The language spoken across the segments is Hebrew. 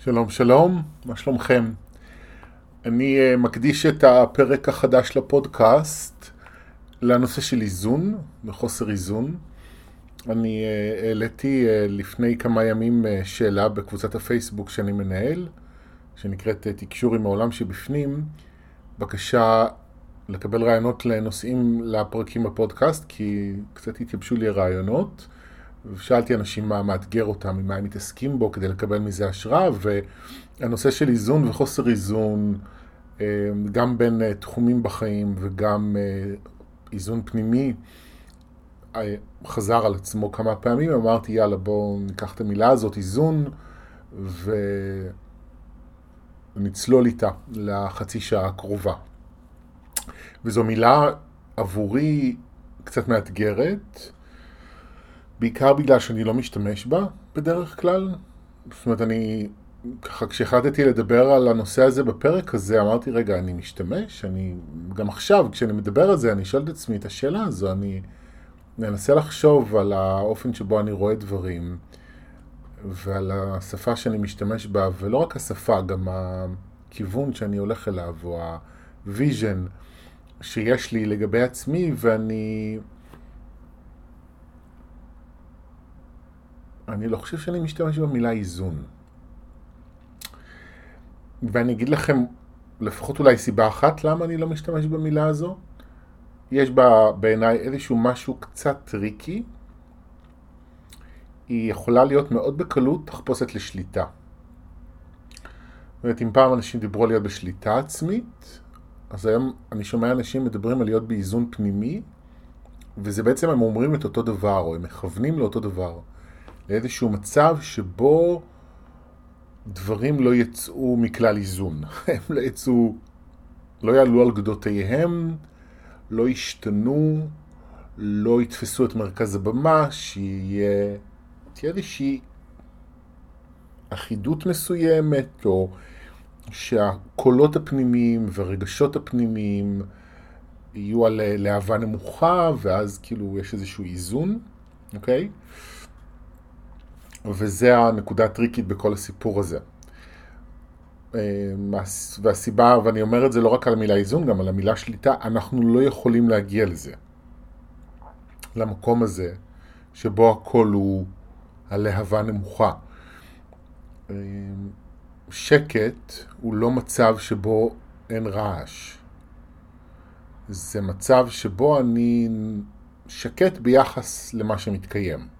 שלום שלום, מה שלומכם? אני uh, מקדיש את הפרק החדש לפודקאסט לנושא של איזון וחוסר איזון. אני uh, העליתי uh, לפני כמה ימים שאלה בקבוצת הפייסבוק שאני מנהל, שנקראת תקשור עם העולם שבפנים, בקשה לקבל רעיונות לנושאים לפרקים בפודקאסט, כי קצת התייבשו לי הרעיונות. ושאלתי אנשים מה מאתגר אותם, ממה הם מתעסקים בו, כדי לקבל מזה השראה, והנושא של איזון וחוסר איזון, אה, גם בין אה, תחומים בחיים וגם אה, איזון פנימי, חזר על עצמו כמה פעמים, אמרתי יאללה בואו ניקח את המילה הזאת, איזון, ונצלול איתה לחצי שעה הקרובה. וזו מילה עבורי קצת מאתגרת, בעיקר בגלל שאני לא משתמש בה בדרך כלל. זאת אומרת, אני, ככה כשהחלטתי לדבר על הנושא הזה בפרק הזה, אמרתי, רגע, אני משתמש? אני, גם עכשיו, כשאני מדבר על זה, אני שואל את עצמי את השאלה הזו, אני מנסה לחשוב על האופן שבו אני רואה דברים, ועל השפה שאני משתמש בה, ולא רק השפה, גם הכיוון שאני הולך אליו, או ה vision שיש לי לגבי עצמי, ואני... אני לא חושב שאני משתמש במילה איזון. ואני אגיד לכם לפחות אולי סיבה אחת למה אני לא משתמש במילה הזו. יש בה בעיניי איזשהו משהו קצת טריקי. היא יכולה להיות מאוד בקלות תחפושת לשליטה. זאת אומרת, אם פעם אנשים דיברו על להיות בשליטה עצמית, אז היום אני שומע אנשים מדברים על להיות באיזון פנימי, וזה בעצם הם אומרים את אותו דבר, או הם מכוונים לאותו דבר. לאיזשהו מצב שבו דברים לא יצאו מכלל איזון. הם לא יצאו, לא יעלו על גדותיהם, לא ישתנו, לא יתפסו את מרכז הבמה, שיהיה איזושהי אחידות מסוימת, או שהקולות הפנימיים והרגשות הפנימיים יהיו על להבה נמוכה, ואז כאילו יש איזשהו איזון, אוקיי? וזה הנקודה הטריקית בכל הסיפור הזה. אה, והסיבה, ואני אומר את זה לא רק על המילה איזון, גם על המילה שליטה, אנחנו לא יכולים להגיע לזה. למקום הזה, שבו הכל הוא הלהבה נמוכה. אה, שקט הוא לא מצב שבו אין רעש. זה מצב שבו אני שקט ביחס למה שמתקיים.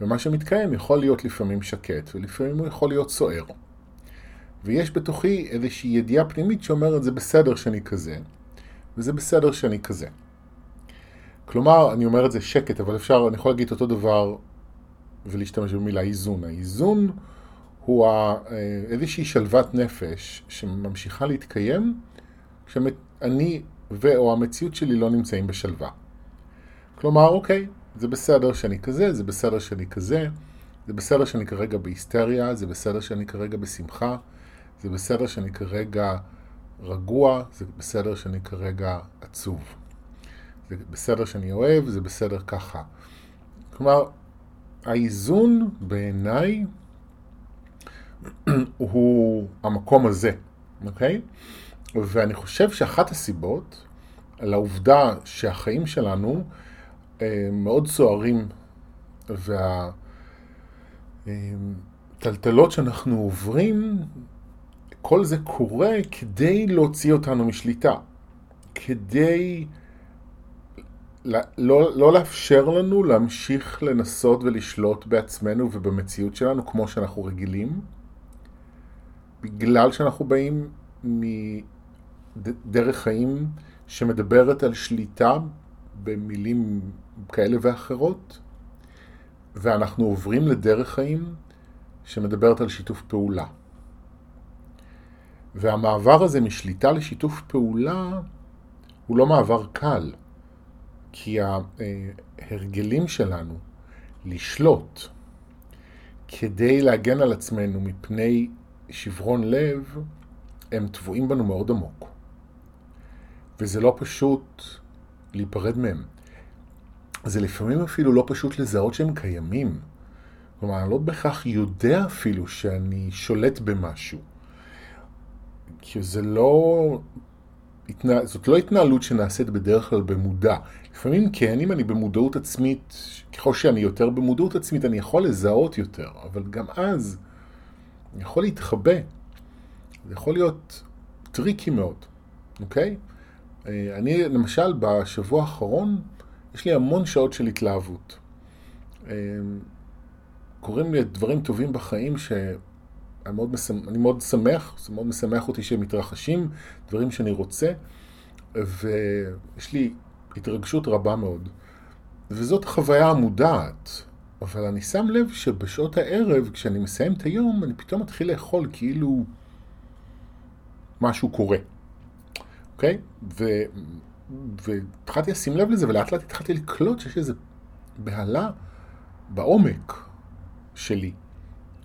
ומה שמתקיים יכול להיות לפעמים שקט, ולפעמים הוא יכול להיות סוער. ויש בתוכי איזושהי ידיעה פנימית שאומרת זה בסדר שאני כזה, וזה בסדר שאני כזה. כלומר, אני אומר את זה שקט, אבל אפשר, אני יכול להגיד אותו דבר ולהשתמש במילה איזון. האיזון הוא איזושהי שלוות נפש שממשיכה להתקיים כשאני ו/או המציאות שלי לא נמצאים בשלווה. כלומר, אוקיי, זה בסדר שאני כזה, זה בסדר שאני כזה, זה בסדר שאני כרגע בהיסטריה, זה בסדר שאני כרגע בשמחה, זה בסדר שאני כרגע רגוע, זה בסדר שאני כרגע עצוב. זה בסדר שאני אוהב, זה בסדר ככה. כלומר, האיזון בעיניי הוא המקום הזה, אוקיי? ואני חושב שאחת הסיבות לעובדה שהחיים שלנו מאוד סוערים, והטלטלות שאנחנו עוברים, כל זה קורה כדי להוציא אותנו משליטה, כדי לא, לא לאפשר לנו להמשיך לנסות ולשלוט בעצמנו ובמציאות שלנו כמו שאנחנו רגילים, בגלל שאנחנו באים מדרך חיים שמדברת על שליטה במילים כאלה ואחרות, ואנחנו עוברים לדרך חיים שמדברת על שיתוף פעולה. והמעבר הזה משליטה לשיתוף פעולה הוא לא מעבר קל, כי ההרגלים שלנו לשלוט כדי להגן על עצמנו מפני שברון לב, הם טבועים בנו מאוד עמוק. וזה לא פשוט להיפרד מהם. זה לפעמים אפילו לא פשוט לזהות שהם קיימים. כלומר, אני לא בהכרח יודע אפילו שאני שולט במשהו. כי זה לא... זאת לא התנהלות שנעשית בדרך כלל במודע. לפעמים כן, אם אני במודעות עצמית, ככל שאני יותר במודעות עצמית, אני יכול לזהות יותר, אבל גם אז אני יכול להתחבא. זה יכול להיות טריקי מאוד, אוקיי? אה, אני, למשל, בשבוע האחרון, יש לי המון שעות של התלהבות. אה, קורים לי דברים טובים בחיים שאני מאוד, משמח, מאוד שמח, זה מאוד משמח אותי שהם מתרחשים, דברים שאני רוצה, ויש לי התרגשות רבה מאוד. וזאת החוויה המודעת, אבל אני שם לב שבשעות הערב, כשאני מסיים את היום, אני פתאום מתחיל לאכול כאילו משהו קורה. אוקיי? והתחלתי לשים לב לזה, ולאט לאט התחלתי לקלוט שיש איזו בהלה בעומק שלי,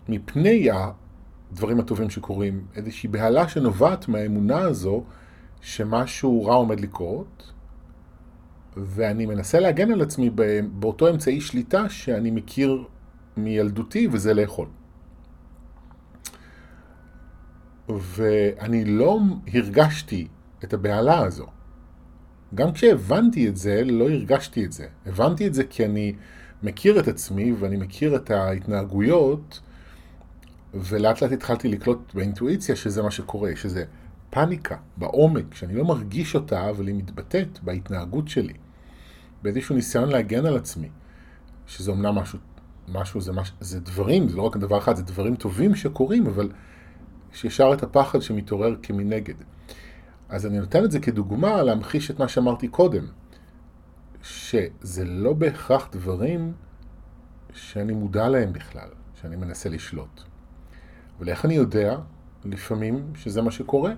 מפני הדברים הטובים שקורים, איזושהי בהלה שנובעת מהאמונה הזו שמשהו רע עומד לקרות, ואני מנסה להגן על עצמי באותו אמצעי שליטה שאני מכיר מילדותי, וזה לאכול. ואני לא הרגשתי את הבהלה הזו. גם כשהבנתי את זה, לא הרגשתי את זה. הבנתי את זה כי אני מכיר את עצמי ואני מכיר את ההתנהגויות, ולאט לאט התחלתי לקלוט באינטואיציה שזה מה שקורה, שזה פאניקה בעומק, שאני לא מרגיש אותה, אבל היא מתבטאת בהתנהגות שלי. באיזשהו ניסיון להגן על עצמי, שזה אמנם משהו, משהו זה, מש, זה דברים, זה לא רק דבר אחד, זה דברים טובים שקורים, אבל יש ישר את הפחד שמתעורר כמנגד. אז אני נותן את זה כדוגמה להמחיש את מה שאמרתי קודם, שזה לא בהכרח דברים שאני מודע להם בכלל, שאני מנסה לשלוט. אבל איך אני יודע לפעמים שזה מה שקורה?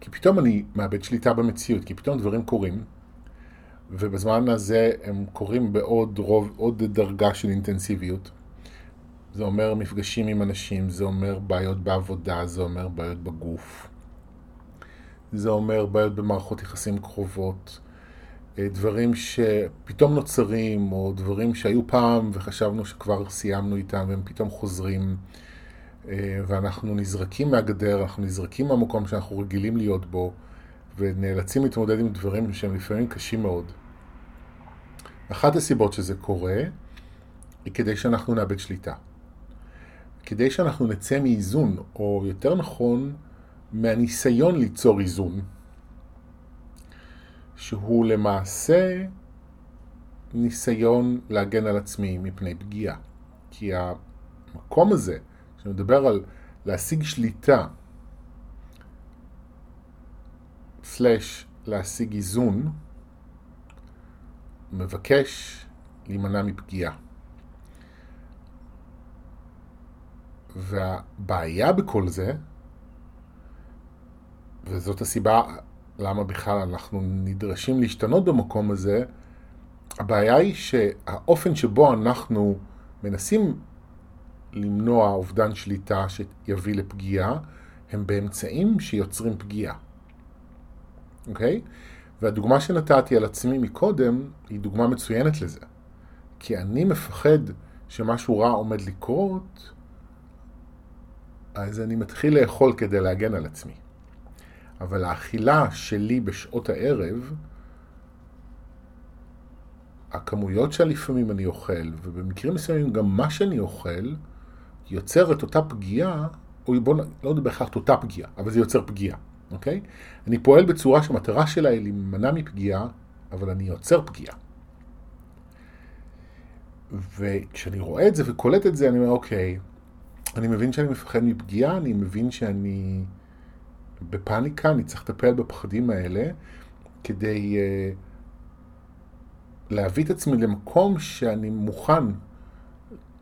כי פתאום אני מאבד שליטה במציאות, כי פתאום דברים קורים, ובזמן הזה הם קורים בעוד רוב, עוד דרגה של אינטנסיביות. זה אומר מפגשים עם אנשים, זה אומר בעיות בעבודה, זה אומר בעיות בגוף. זה אומר בעיות במערכות יחסים קרובות, אה, דברים שפתאום נוצרים, או דברים שהיו פעם וחשבנו שכבר סיימנו איתם, והם פתאום חוזרים, אה, ואנחנו נזרקים מהגדר, אנחנו נזרקים מהמקום שאנחנו רגילים להיות בו, ונאלצים להתמודד עם דברים שהם לפעמים קשים מאוד. אחת הסיבות שזה קורה, היא כדי שאנחנו נאבד שליטה. כדי שאנחנו נצא מאיזון, או יותר נכון, מהניסיון ליצור איזון, שהוא למעשה ניסיון להגן על עצמי מפני פגיעה. כי המקום הזה, שמדבר על להשיג שליטה, סלש להשיג איזון, מבקש להימנע מפגיעה. והבעיה בכל זה, וזאת הסיבה למה בכלל אנחנו נדרשים להשתנות במקום הזה, הבעיה היא שהאופן שבו אנחנו מנסים למנוע אובדן שליטה שיביא לפגיעה, הם באמצעים שיוצרים פגיעה. אוקיי? והדוגמה שנתתי על עצמי מקודם היא דוגמה מצוינת לזה. כי אני מפחד שמשהו רע עומד לקרות, אז אני מתחיל לאכול כדי להגן על עצמי. אבל האכילה שלי בשעות הערב, הכמויות שלפעמים אני אוכל, ובמקרים מסוימים גם מה שאני אוכל, יוצר את אותה פגיעה, או בוא, לא יודע בהכרח את אותה פגיעה, אבל זה יוצר פגיעה, אוקיי? אני פועל בצורה שהמטרה שלה היא להימנע מפגיעה, אבל אני יוצר פגיעה. וכשאני רואה את זה וקולט את זה, אני אומר, אוקיי, אני מבין שאני מפחד מפגיעה, אני מבין שאני בפאניקה, אני צריך לטפל בפחדים האלה כדי uh, להביא את עצמי למקום שאני מוכן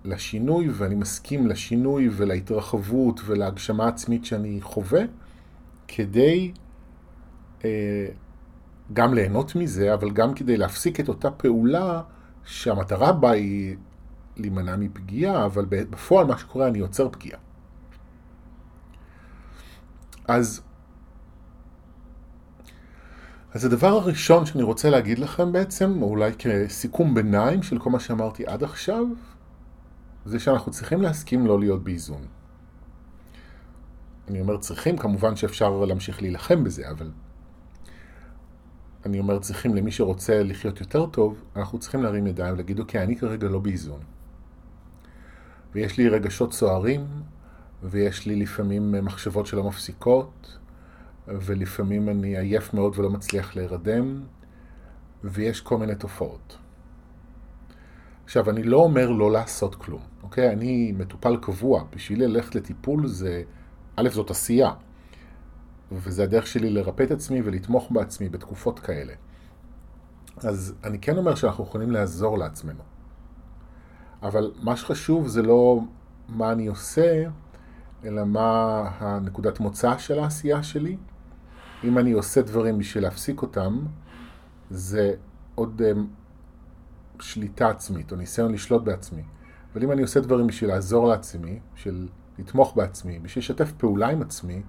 לשינוי ואני מסכים לשינוי ולהתרחבות ולהגשמה עצמית שאני חווה, כדי uh, גם ליהנות מזה, אבל גם כדי להפסיק את אותה פעולה שהמטרה בה היא להימנע מפגיעה, אבל בפועל מה שקורה, אני יוצר פגיעה. אז, אז הדבר הראשון שאני רוצה להגיד לכם בעצם, או אולי כסיכום ביניים של כל מה שאמרתי עד עכשיו, זה שאנחנו צריכים להסכים לא להיות באיזון. אני אומר צריכים, כמובן שאפשר להמשיך להילחם בזה, אבל אני אומר צריכים למי שרוצה לחיות יותר טוב, אנחנו צריכים להרים ידיים ולהגיד, אוקיי, אני כרגע לא באיזון. ויש לי רגשות סוערים, ויש לי לפעמים מחשבות שלא מפסיקות, ולפעמים אני עייף מאוד ולא מצליח להירדם, ויש כל מיני תופעות. עכשיו, אני לא אומר לא לעשות כלום, אוקיי? אני מטופל קבוע, בשביל ללכת לטיפול זה, א', זאת עשייה, וזה הדרך שלי לרפא את עצמי ולתמוך בעצמי בתקופות כאלה. אז אני כן אומר שאנחנו יכולים לעזור לעצמנו. אבל מה שחשוב זה לא מה אני עושה, אלא מה הנקודת מוצא של העשייה שלי. אם אני עושה דברים בשביל להפסיק אותם, זה עוד um, שליטה עצמית, או ניסיון לשלוט בעצמי. אבל אם אני עושה דברים בשביל לעזור לעצמי, בשביל לתמוך בעצמי, בשביל לשתף פעולה עם עצמי,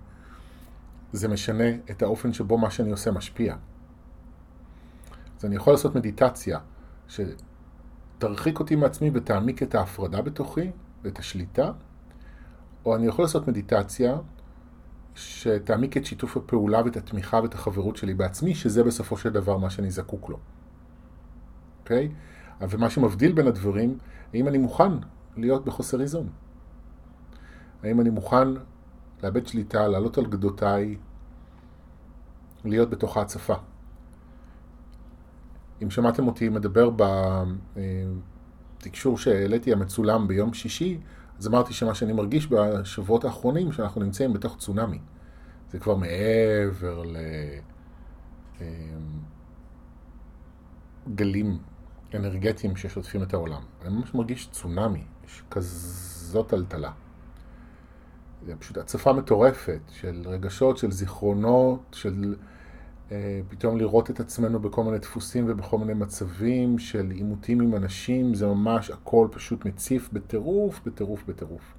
זה משנה את האופן שבו מה שאני עושה משפיע. אז אני יכול לעשות מדיטציה שתרחיק אותי מעצמי ותעמיק את ההפרדה בתוכי ואת השליטה, או אני יכול לעשות מדיטציה שתעמיק את שיתוף הפעולה ואת התמיכה ואת החברות שלי בעצמי, שזה בסופו של דבר מה שאני זקוק לו. אוקיי? Okay? ומה שמבדיל בין הדברים, האם אני מוכן להיות בחוסר איזון? האם אני מוכן לאבד שליטה, לעלות על גדותיי, להיות בתוך ההצפה? אם שמעתם אותי מדבר בתקשור שהעליתי המצולם ביום שישי, אז אמרתי שמה שאני מרגיש בשבועות האחרונים, שאנחנו נמצאים בתוך צונאמי. זה כבר מעבר לגלים אנרגטיים ששוטפים את העולם. אני ממש מרגיש צונאמי, יש כזאת טלטלה. זה פשוט הצפה מטורפת של רגשות, של זיכרונות, של פתאום לראות את עצמנו בכל מיני דפוסים ובכל מיני מצבים של עימותים עם אנשים, זה ממש הכל פשוט מציף בטירוף, בטירוף, בטירוף.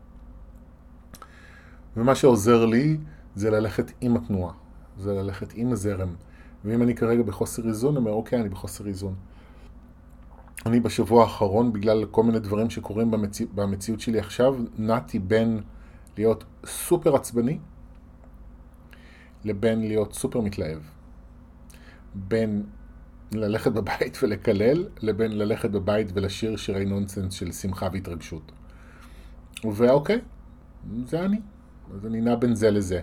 ומה שעוזר לי זה ללכת עם התנועה, זה ללכת עם הזרם. ואם אני כרגע בחוסר איזון, אני אומר, אוקיי, אני בחוסר איזון. אני בשבוע האחרון, בגלל כל מיני דברים שקורים במציא, במציאות שלי עכשיו, נעתי בין להיות סופר עצבני לבין להיות סופר מתלהב. בין ללכת בבית ולקלל, לבין ללכת בבית ולשיר שירי נונסנס של שמחה והתרגשות. ואוקיי, זה אני. אז אני נע בין זה לזה.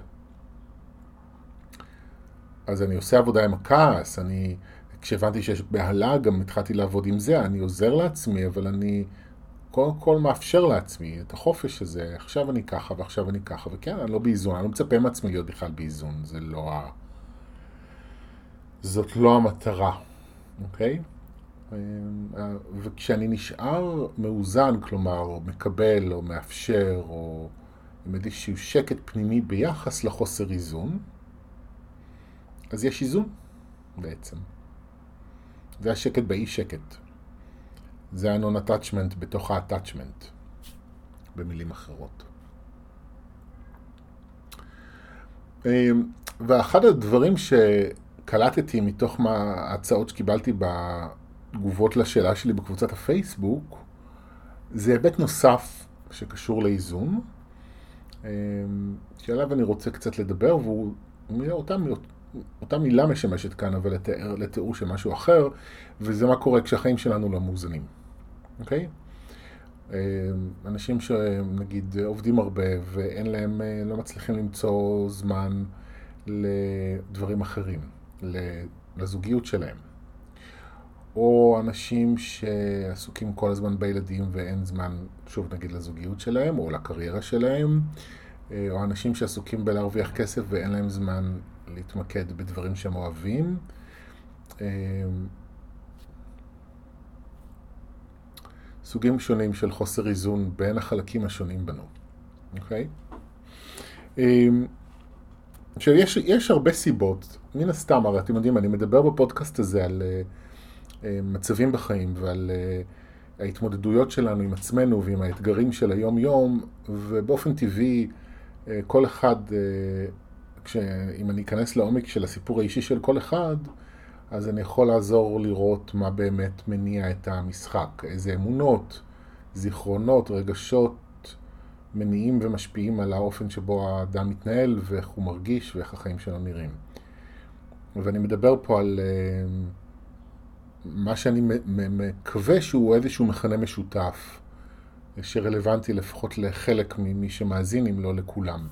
אז אני עושה עבודה עם הכעס, אני, כשהבנתי שיש בהלה, גם התחלתי לעבוד עם זה, אני עוזר לעצמי, אבל אני קודם כל מאפשר לעצמי את החופש הזה, עכשיו אני ככה ועכשיו אני ככה, וכן, אני לא באיזון, אני לא מצפה מעצמי להיות בכלל באיזון, זה לא ה... זאת לא המטרה, אוקיי? וכשאני נשאר מאוזן, כלומר, מקבל או מאפשר, או עם איזשהו שקט פנימי ביחס לחוסר איזון, אז יש איזון בעצם. זה השקט באי שקט. זה ה-non attachment בתוך ה-attachment, במילים אחרות. ואחד הדברים שקלטתי מתוך ההצעות שקיבלתי בתגובות לשאלה שלי בקבוצת הפייסבוק, זה היבט נוסף שקשור לאיזון, שעליו אני רוצה קצת לדבר, והוא אותה, אותה מילה משמשת כאן, אבל לתיאור, לתיאור של משהו אחר, וזה מה קורה כשהחיים שלנו לא מאוזנים. אוקיי? אה, אנשים שנגיד עובדים הרבה ואין להם, אה, לא מצליחים למצוא זמן לדברים אחרים, לזוגיות שלהם. או אנשים שעסוקים כל הזמן בילדים ואין זמן, שוב נגיד, לזוגיות שלהם או לקריירה שלהם, אה, או אנשים שעסוקים בלהרוויח כסף ואין להם זמן להתמקד בדברים שהם אוהבים. סוגים שונים של חוסר איזון בין החלקים השונים בנו, אוקיי? אמ, עכשיו, יש, יש הרבה סיבות, מן הסתם, הרי אתם יודעים, אני מדבר בפודקאסט הזה על uh, מצבים בחיים ועל uh, ההתמודדויות שלנו עם עצמנו ועם האתגרים של היום-יום, ובאופן טבעי, uh, כל אחד, uh, כש, אם אני אכנס לעומק של הסיפור האישי של כל אחד, אז אני יכול לעזור לראות מה באמת מניע את המשחק, איזה אמונות זיכרונות, רגשות, מניעים ומשפיעים על האופן שבו האדם מתנהל ואיך הוא מרגיש ואיך החיים שלו נראים. ואני מדבר פה על אה, מה שאני מקווה שהוא איזשהו מכנה משותף, שרלוונטי לפחות לחלק ממי שמאזין, אם לא לכולם.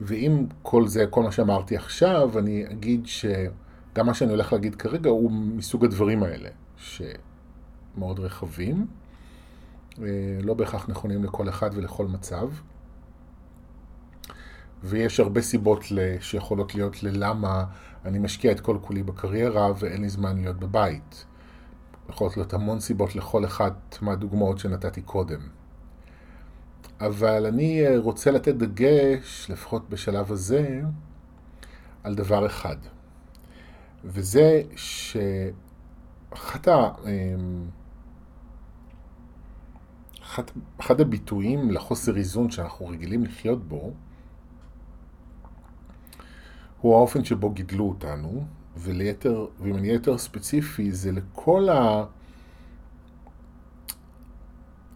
ואם כל זה, כל מה שאמרתי עכשיו, אני אגיד שגם מה שאני הולך להגיד כרגע הוא מסוג הדברים האלה, שמאוד רחבים, אה, לא בהכרח נכונים לכל אחד ולכל מצב. ויש הרבה סיבות שיכולות להיות ללמה אני משקיע את כל כולי בקריירה ואין לי זמן להיות בבית. יכולות להיות המון סיבות לכל אחת מהדוגמאות שנתתי קודם. אבל אני אה, רוצה לתת דגש, לפחות בשלב הזה, על דבר אחד. וזה שאחת ה... אמ, אחד, הביטויים לחוסר איזון שאנחנו רגילים לחיות בו, הוא האופן שבו גידלו אותנו, וליתר, ואם אני יותר ספציפי, זה לכל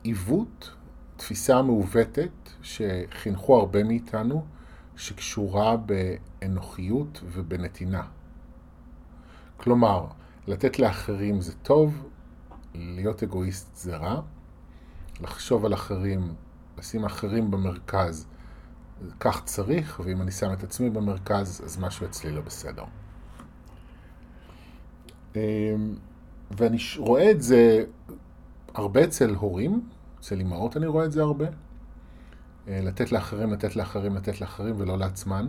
העיוות, תפיסה מעוותת שחינכו הרבה מאיתנו, שקשורה באנוכיות ובנתינה. כלומר, לתת לאחרים זה טוב, להיות אגואיסט זה רע, לחשוב על אחרים, לשים אחרים במרכז, כך צריך, ואם אני שם את עצמי במרכז, אז משהו אצלי לא בסדר. אמ, ואני רואה את זה הרבה אצל הורים, אצל אמהות אני רואה את זה הרבה. אה, לתת לאחרים, לתת לאחרים, לתת לאחרים ולא לעצמן.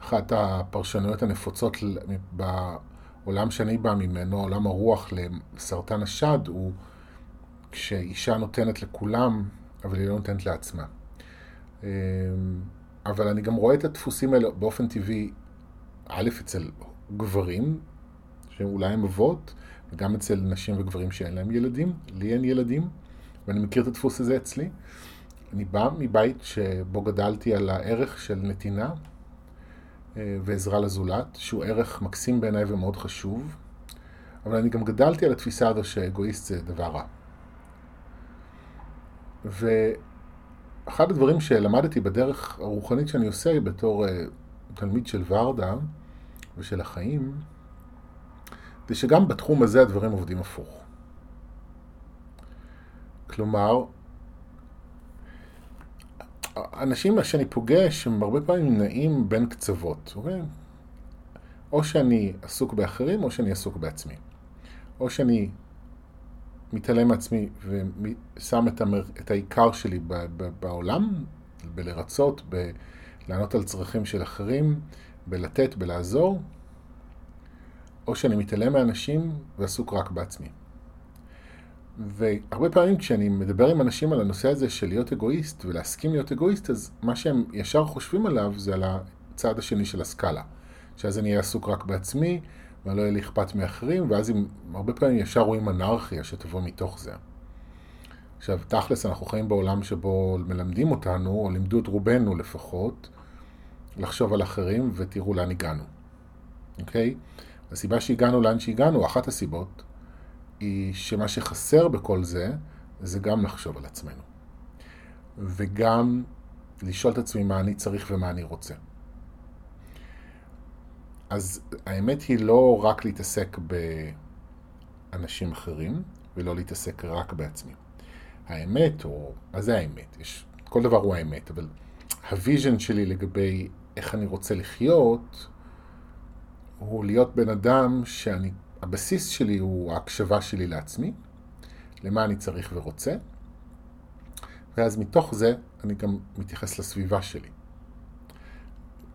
אחת הפרשנויות הנפוצות בעולם שאני בא ממנו, עולם הרוח לסרטן השד, הוא כשאישה נותנת לכולם, אבל היא לא נותנת לעצמה. אמ, אבל אני גם רואה את הדפוסים האלה באופן טבעי, א', אצל גברים, שאולי הם אבות, וגם אצל נשים וגברים שאין להם ילדים, לי אין ילדים, ואני מכיר את הדפוס הזה אצלי. אני בא מבית שבו גדלתי על הערך של נתינה אה, ועזרה לזולת, שהוא ערך מקסים בעיניי ומאוד חשוב, אבל אני גם גדלתי על התפיסה הזו שאגואיסט זה דבר רע. ואחד הדברים שלמדתי בדרך הרוחנית שאני עושה בתור uh, תלמיד של ורדה ושל החיים, זה שגם בתחום הזה הדברים עובדים הפוך. כלומר, אנשים שאני פוגש הם הרבה פעמים נעים בין קצוות, אוקיי? או שאני עסוק באחרים או שאני עסוק בעצמי. או שאני מתעלם מעצמי ושם את, המר... את העיקר שלי ב... ב... בעולם, בלרצות, בלענות על צרכים של אחרים, בלתת, בלעזור, או שאני מתעלם מאנשים ועסוק רק בעצמי. והרבה פעמים כשאני מדבר עם אנשים על הנושא הזה של להיות אגואיסט ולהסכים להיות אגואיסט, אז מה שהם ישר חושבים עליו זה על הצד השני של הסקאלה. שאז אני אהיה עסוק רק בעצמי, ולא יהיה לי אכפת מאחרים, ואז הם הרבה פעמים ישר רואים אנרכיה שתבוא מתוך זה. עכשיו, תכלס, אנחנו חיים בעולם שבו מלמדים אותנו, או לימדו את רובנו לפחות, לחשוב על אחרים, ותראו לאן הגענו, אוקיי? הסיבה שהגענו לאן שהגענו, אחת הסיבות, היא שמה שחסר בכל זה, זה גם לחשוב על עצמנו. וגם לשאול את עצמי מה אני צריך ומה אני רוצה. אז האמת היא לא רק להתעסק באנשים אחרים, ולא להתעסק רק בעצמי. האמת, או... מה זה האמת? יש... כל דבר הוא האמת, אבל ה vision שלי לגבי איך אני רוצה לחיות, הוא להיות בן אדם שאני... הבסיס שלי הוא ההקשבה שלי לעצמי, למה אני צריך ורוצה, ואז מתוך זה אני גם מתייחס לסביבה שלי.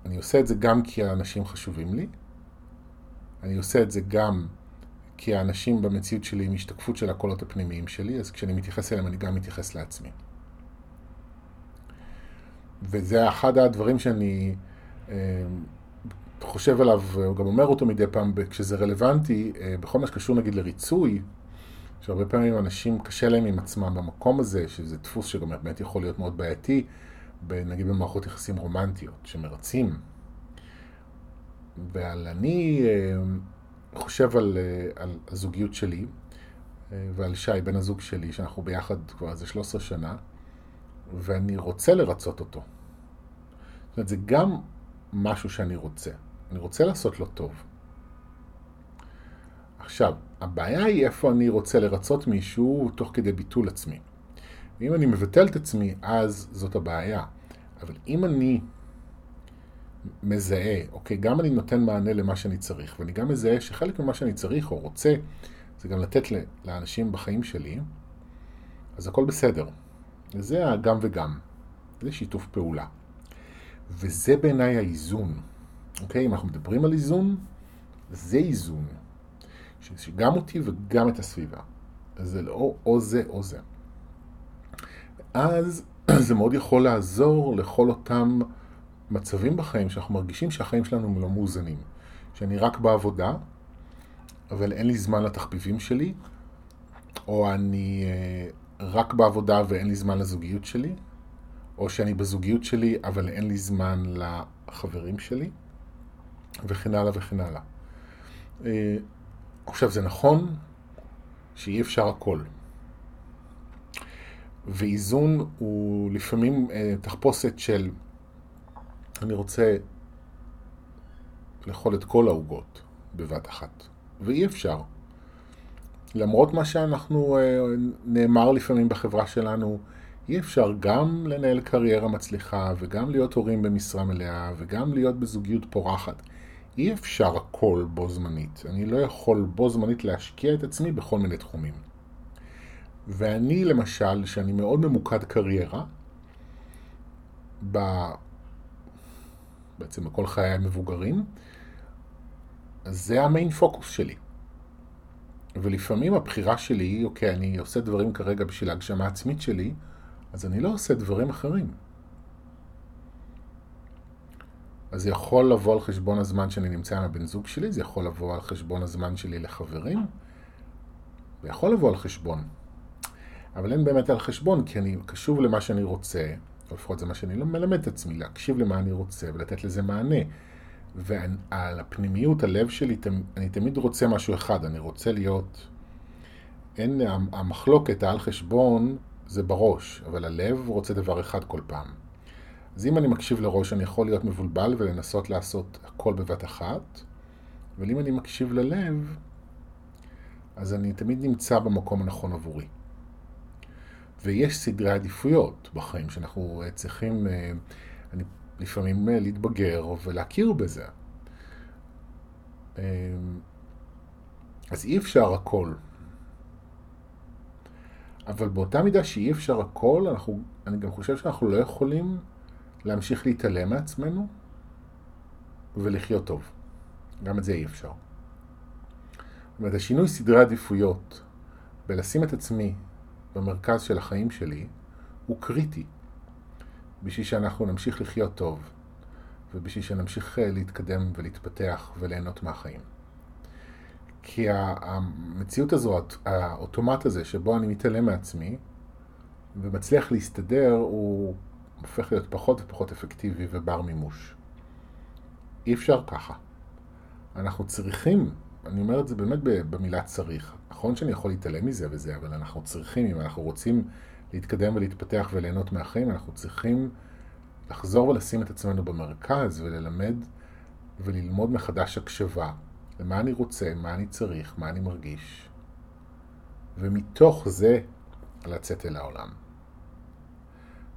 אני עושה את זה גם כי האנשים חשובים לי, אני עושה את זה גם כי האנשים במציאות שלי הם השתקפות של הקולות הפנימיים שלי, אז כשאני מתייחס אליהם אני גם מתייחס לעצמי. וזה אחד הדברים שאני אה, חושב עליו, גם אומר אותו מדי פעם כשזה רלוונטי, אה, בכל מה שקשור נגיד לריצוי, שהרבה פעמים אנשים קשה להם עם עצמם במקום הזה, שזה דפוס שגם באמת יכול להיות מאוד בעייתי, נגיד במערכות יחסים רומנטיות, שמרצים. ועל אני אה, חושב על, אה, על הזוגיות שלי, ועל שי, בן הזוג שלי, שאנחנו ביחד כבר איזה 13 שנה, ואני רוצה לרצות אותו. זאת אומרת, זה גם משהו שאני רוצה. אני רוצה לעשות לו טוב. עכשיו, הבעיה היא איפה אני רוצה לרצות מישהו תוך כדי ביטול עצמי. ואם אני מבטל את עצמי, אז זאת הבעיה. אבל אם אני מזהה, אוקיי, גם אני נותן מענה למה שאני צריך, ואני גם מזהה שחלק ממה שאני צריך או רוצה, זה גם לתת לאנשים בחיים שלי, אז הכל בסדר. וזה הגם וגם. זה שיתוף פעולה. וזה בעיניי האיזון. אוקיי? אם אנחנו מדברים על איזון, זה איזון. שגם אותי וגם את הסביבה. זה לא או זה או זה. אז זה מאוד יכול לעזור לכל אותם מצבים בחיים שאנחנו מרגישים שהחיים שלנו לא מאוזנים. שאני רק בעבודה, אבל אין לי זמן לתחביבים שלי, או אני אה, רק בעבודה ואין לי זמן לזוגיות שלי, או שאני בזוגיות שלי אבל אין לי זמן לחברים שלי, וכן הלאה וכן הלאה. אה, עכשיו זה נכון שאי אפשר הכל. ואיזון הוא לפעמים אה, תחפושת של אני רוצה לאכול את כל העוגות בבת אחת, ואי אפשר. למרות מה שאנחנו, אה, נאמר לפעמים בחברה שלנו, אי אפשר גם לנהל קריירה מצליחה, וגם להיות הורים במשרה מלאה, וגם להיות בזוגיות פורחת. אי אפשר הכל בו זמנית. אני לא יכול בו זמנית להשקיע את עצמי בכל מיני תחומים. ואני למשל, שאני מאוד ממוקד קריירה, ב... בעצם בכל חיי המבוגרים, זה המיין פוקוס שלי. ולפעמים הבחירה שלי היא, אוקיי, אני עושה דברים כרגע בשביל ההגשמה העצמית שלי, אז אני לא עושה דברים אחרים. אז זה יכול לבוא על חשבון הזמן שאני נמצא עם הבן זוג שלי, זה יכול לבוא על חשבון הזמן שלי לחברים, זה יכול לבוא על חשבון. אבל אין באמת על חשבון, כי אני קשוב למה שאני רוצה, או לפחות זה מה שאני לא מלמד את עצמי, להקשיב למה אני רוצה ולתת לזה מענה. ועל הפנימיות, הלב שלי, אני תמיד רוצה משהו אחד, אני רוצה להיות... אין, המחלוקת, העל חשבון, זה בראש, אבל הלב רוצה דבר אחד כל פעם. אז אם אני מקשיב לראש, אני יכול להיות מבולבל ולנסות לעשות הכל בבת אחת, אבל אם אני מקשיב ללב, אז אני תמיד נמצא במקום הנכון עבורי. ויש סדרי עדיפויות בחיים שאנחנו צריכים, אה, אני לפעמים אה, להתבגר ולהכיר בזה. אה, אז אי אפשר הכל. אבל באותה מידה שאי אפשר הכל, אנחנו, אני גם חושב שאנחנו לא יכולים להמשיך להתעלם מעצמנו ולחיות טוב. גם את זה אי אפשר. זאת אומרת, השינוי סדרי עדיפויות בלשים את עצמי במרכז של החיים שלי הוא קריטי בשביל שאנחנו נמשיך לחיות טוב ובשביל שנמשיך אה, להתקדם ולהתפתח וליהנות מהחיים. כי המציאות הזאת, האוטומט הזה שבו אני מתעלם מעצמי ומצליח להסתדר, הוא הופך להיות פחות ופחות אפקטיבי ובר מימוש. אי אפשר ככה. אנחנו צריכים, אני אומר את זה באמת במילה צריך. נכון שאני יכול להתעלם מזה וזה, אבל אנחנו צריכים, אם אנחנו רוצים להתקדם ולהתפתח וליהנות מהחיים, אנחנו צריכים לחזור ולשים את עצמנו במרכז וללמד וללמוד מחדש הקשבה למה אני רוצה, מה אני צריך, מה אני מרגיש, ומתוך זה לצאת אל העולם.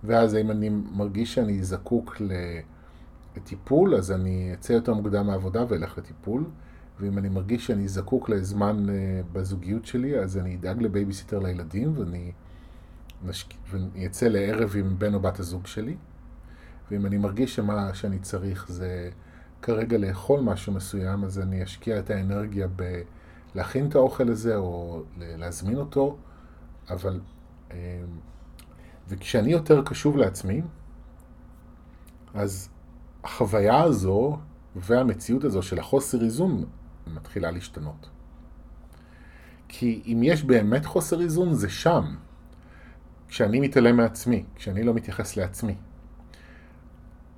ואז אם אני מרגיש שאני זקוק לטיפול, אז אני אצא יותר מוקדם מהעבודה ואלך לטיפול. ואם אני מרגיש שאני זקוק לזמן אה, בזוגיות שלי, אז אני אדאג לבייביסיטר לילדים ואני, נשק... אצא לערב עם בן או בת הזוג שלי. ואם אני מרגיש שמה שאני צריך זה כרגע לאכול משהו מסוים, אז אני אשקיע את האנרגיה בלהכין את האוכל הזה או להזמין אותו, אבל... אה, וכשאני יותר קשוב לעצמי, אז החוויה הזו והמציאות הזו של החוסר איזון מתחילה להשתנות. כי אם יש באמת חוסר איזון, זה שם. כשאני מתעלם מעצמי, כשאני לא מתייחס לעצמי.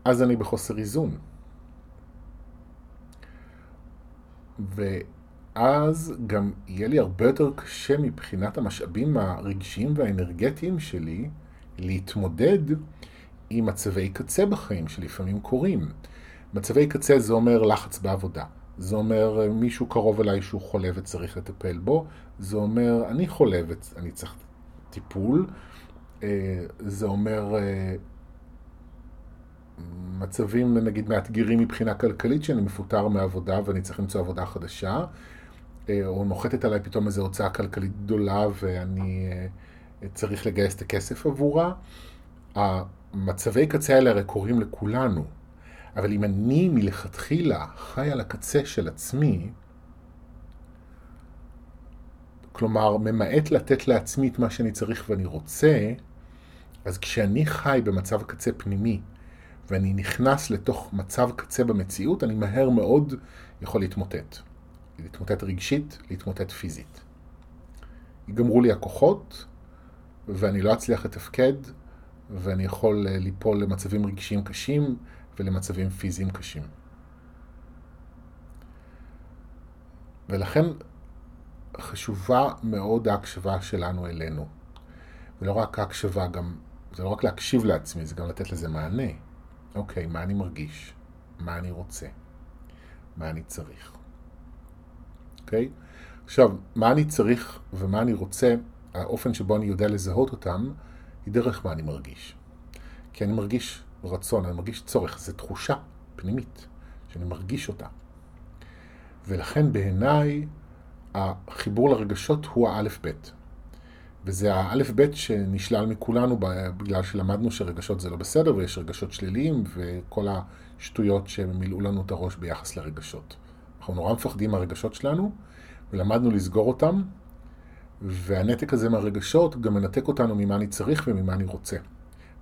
אז אני בחוסר איזון. אז גם יהיה לי הרבה יותר קשה מבחינת המשאבים הרגשיים והאנרגטיים שלי להתמודד עם מצבי קצה בחיים שלפעמים קורים. מצבי קצה זה אומר לחץ בעבודה, זה אומר אה, מישהו קרוב אליי שהוא חולה וצריך לטפל בו, זה אומר אני חולה ואני צריך טיפול, אה, זה אומר אה, מצבים נגיד מאתגרים מבחינה כלכלית שאני מפוטר מעבודה ואני צריך למצוא עבודה חדשה, או נוחתת עליי פתאום איזו הוצאה כלכלית גדולה ואני צריך לגייס את הכסף עבורה. המצבי קצה האלה הרי קורים לכולנו, אבל אם אני מלכתחילה חי על הקצה של עצמי, כלומר, ממעט לתת לעצמי את מה שאני צריך ואני רוצה, אז כשאני חי במצב קצה פנימי, ואני נכנס לתוך מצב קצה במציאות, אני מהר מאוד יכול להתמוטט. להתמוטט רגשית, להתמוטט פיזית. ייגמרו לי הכוחות, ואני לא אצליח לתפקד, ואני יכול אה, ליפול למצבים רגשיים קשים ולמצבים פיזיים קשים. ולכן חשובה מאוד ההקשבה שלנו אלינו. ולא רק ההקשבה, גם, זה לא רק להקשיב לעצמי, זה גם לתת לזה מענה. אוקיי, מה אני מרגיש? מה אני רוצה? מה אני צריך? אוקיי? עכשיו, מה אני צריך ומה אני רוצה, האופן שבו אני יודע לזהות אותם, היא דרך מה אני מרגיש. כי אני מרגיש רצון, אני מרגיש צורך, זו תחושה פנימית, שאני מרגיש אותה. ולכן בעיניי החיבור לרגשות הוא האלף-בית. וזה האלף-בית שנשלל מכולנו בגלל שלמדנו שרגשות זה לא בסדר ויש רגשות שליליים וכל השטויות שמילאו לנו את הראש ביחס לרגשות. אנחנו נורא מפחדים מהרגשות שלנו ולמדנו לסגור אותם והנתק הזה מהרגשות גם מנתק אותנו ממה אני צריך וממה אני רוצה.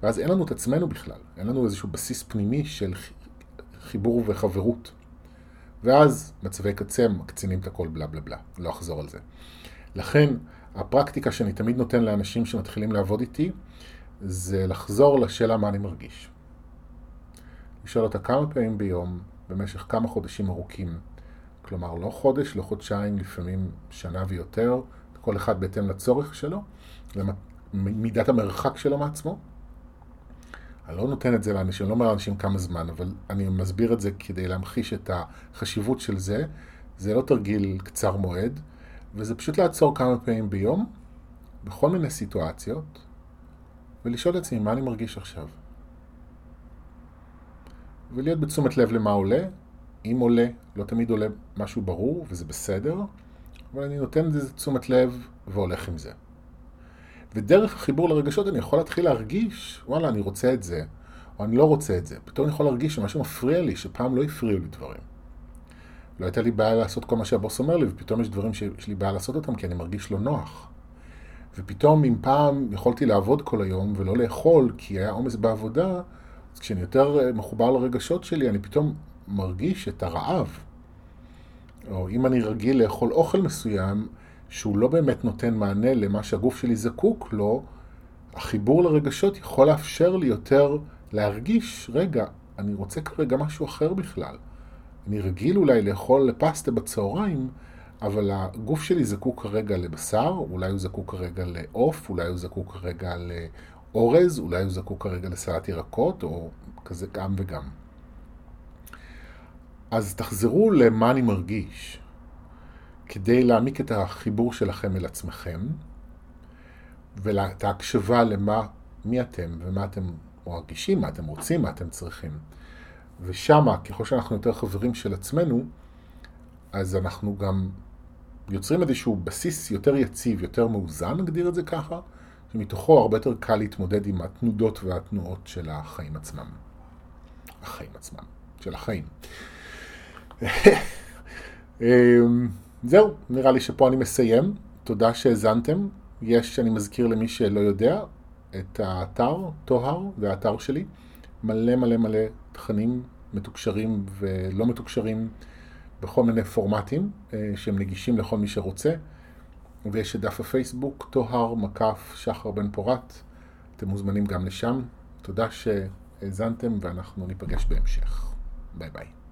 ואז אין לנו את עצמנו בכלל, אין לנו איזשהו בסיס פנימי של חיבור וחברות. ואז מצבי קצה מקצינים את הכל בלה בלה בלה, לא אחזור על זה. לכן, הפרקטיקה שאני תמיד נותן לאנשים שמתחילים לעבוד איתי, זה לחזור לשאלה מה אני מרגיש. לשאול אותה כמה פעמים ביום, במשך כמה חודשים ארוכים. כלומר, לא חודש, לא חודשיים, לפעמים שנה ויותר, כל אחד בהתאם לצורך שלו, למידת המרחק שלו מעצמו. אני לא נותן את זה לאנשים, אני לא אומר לאנשים כמה זמן, אבל אני מסביר את זה כדי להמחיש את החשיבות של זה. זה לא תרגיל קצר מועד, וזה פשוט לעצור כמה פעמים ביום, בכל מיני סיטואציות, ולשאול את עצמי מה אני מרגיש עכשיו. ולהיות בתשומת לב למה עולה. אם עולה, לא תמיד עולה משהו ברור, וזה בסדר, אבל אני נותן לזה תשומת לב והולך עם זה. ודרך החיבור לרגשות אני יכול להתחיל להרגיש, וואלה, אני רוצה את זה, או אני לא רוצה את זה. פתאום אני יכול להרגיש שמשהו מפריע לי, שפעם לא הפריעו לי דברים. לא הייתה לי בעיה לעשות כל מה שהבוס אומר לי, ופתאום יש דברים שיש לי בעיה לעשות אותם כי אני מרגיש לא נוח. ופתאום אם פעם יכולתי לעבוד כל היום ולא לאכול כי היה עומס בעבודה, אז כשאני יותר אה, מחובר לרגשות שלי, אני פתאום מרגיש את הרעב. או אם אני רגיל לאכול אוכל מסוים, שהוא לא באמת נותן מענה למה שהגוף שלי זקוק לו, החיבור לרגשות יכול לאפשר לי יותר להרגיש, רגע, אני רוצה כרגע משהו אחר בכלל. אני רגיל אולי לאכול פסטה בצהריים, אבל הגוף שלי זקוק כרגע לבשר, אולי הוא זקוק כרגע לעוף, אולי הוא זקוק כרגע לאורז, אולי הוא זקוק כרגע לסלט ירקות, או כזה גם וגם. אז תחזרו למה אני מרגיש. כדי להעמיק את החיבור שלכם אל עצמכם, ואת ההקשבה למה, מי אתם ומה אתם מרגישים, מה אתם רוצים, מה אתם צריכים. ושמה, ככל שאנחנו יותר חברים של עצמנו, אז אנחנו גם יוצרים איזשהו בסיס יותר יציב, יותר מאוזן, נגדיר את זה ככה, שמתוכו הרבה יותר קל להתמודד עם התנודות והתנועות של החיים עצמם. החיים עצמם, של החיים. זהו, נראה לי שפה אני מסיים. תודה שהאזנתם. יש, אני מזכיר למי שלא יודע, את האתר, טוהר, זה האתר שלי. מלא מלא מלא תכנים מתוקשרים ולא מתוקשרים בכל מיני פורמטים אה, שהם נגישים לכל מי שרוצה. ויש את דף הפייסבוק, טוהר מקף שחר בן פורת. אתם מוזמנים גם לשם. תודה שהאזנתם ואנחנו ניפגש בהמשך. ביי ביי.